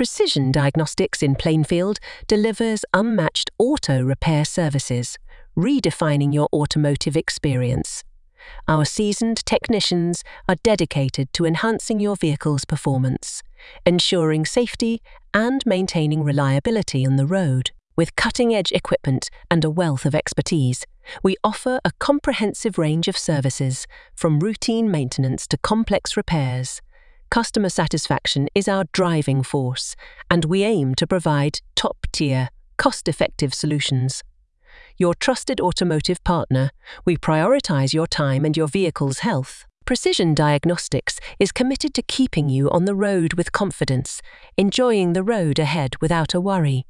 Precision Diagnostics in Plainfield delivers unmatched auto repair services, redefining your automotive experience. Our seasoned technicians are dedicated to enhancing your vehicle's performance, ensuring safety and maintaining reliability on the road. With cutting edge equipment and a wealth of expertise, we offer a comprehensive range of services, from routine maintenance to complex repairs. Customer satisfaction is our driving force, and we aim to provide top tier, cost effective solutions. Your trusted automotive partner, we prioritize your time and your vehicle's health. Precision Diagnostics is committed to keeping you on the road with confidence, enjoying the road ahead without a worry.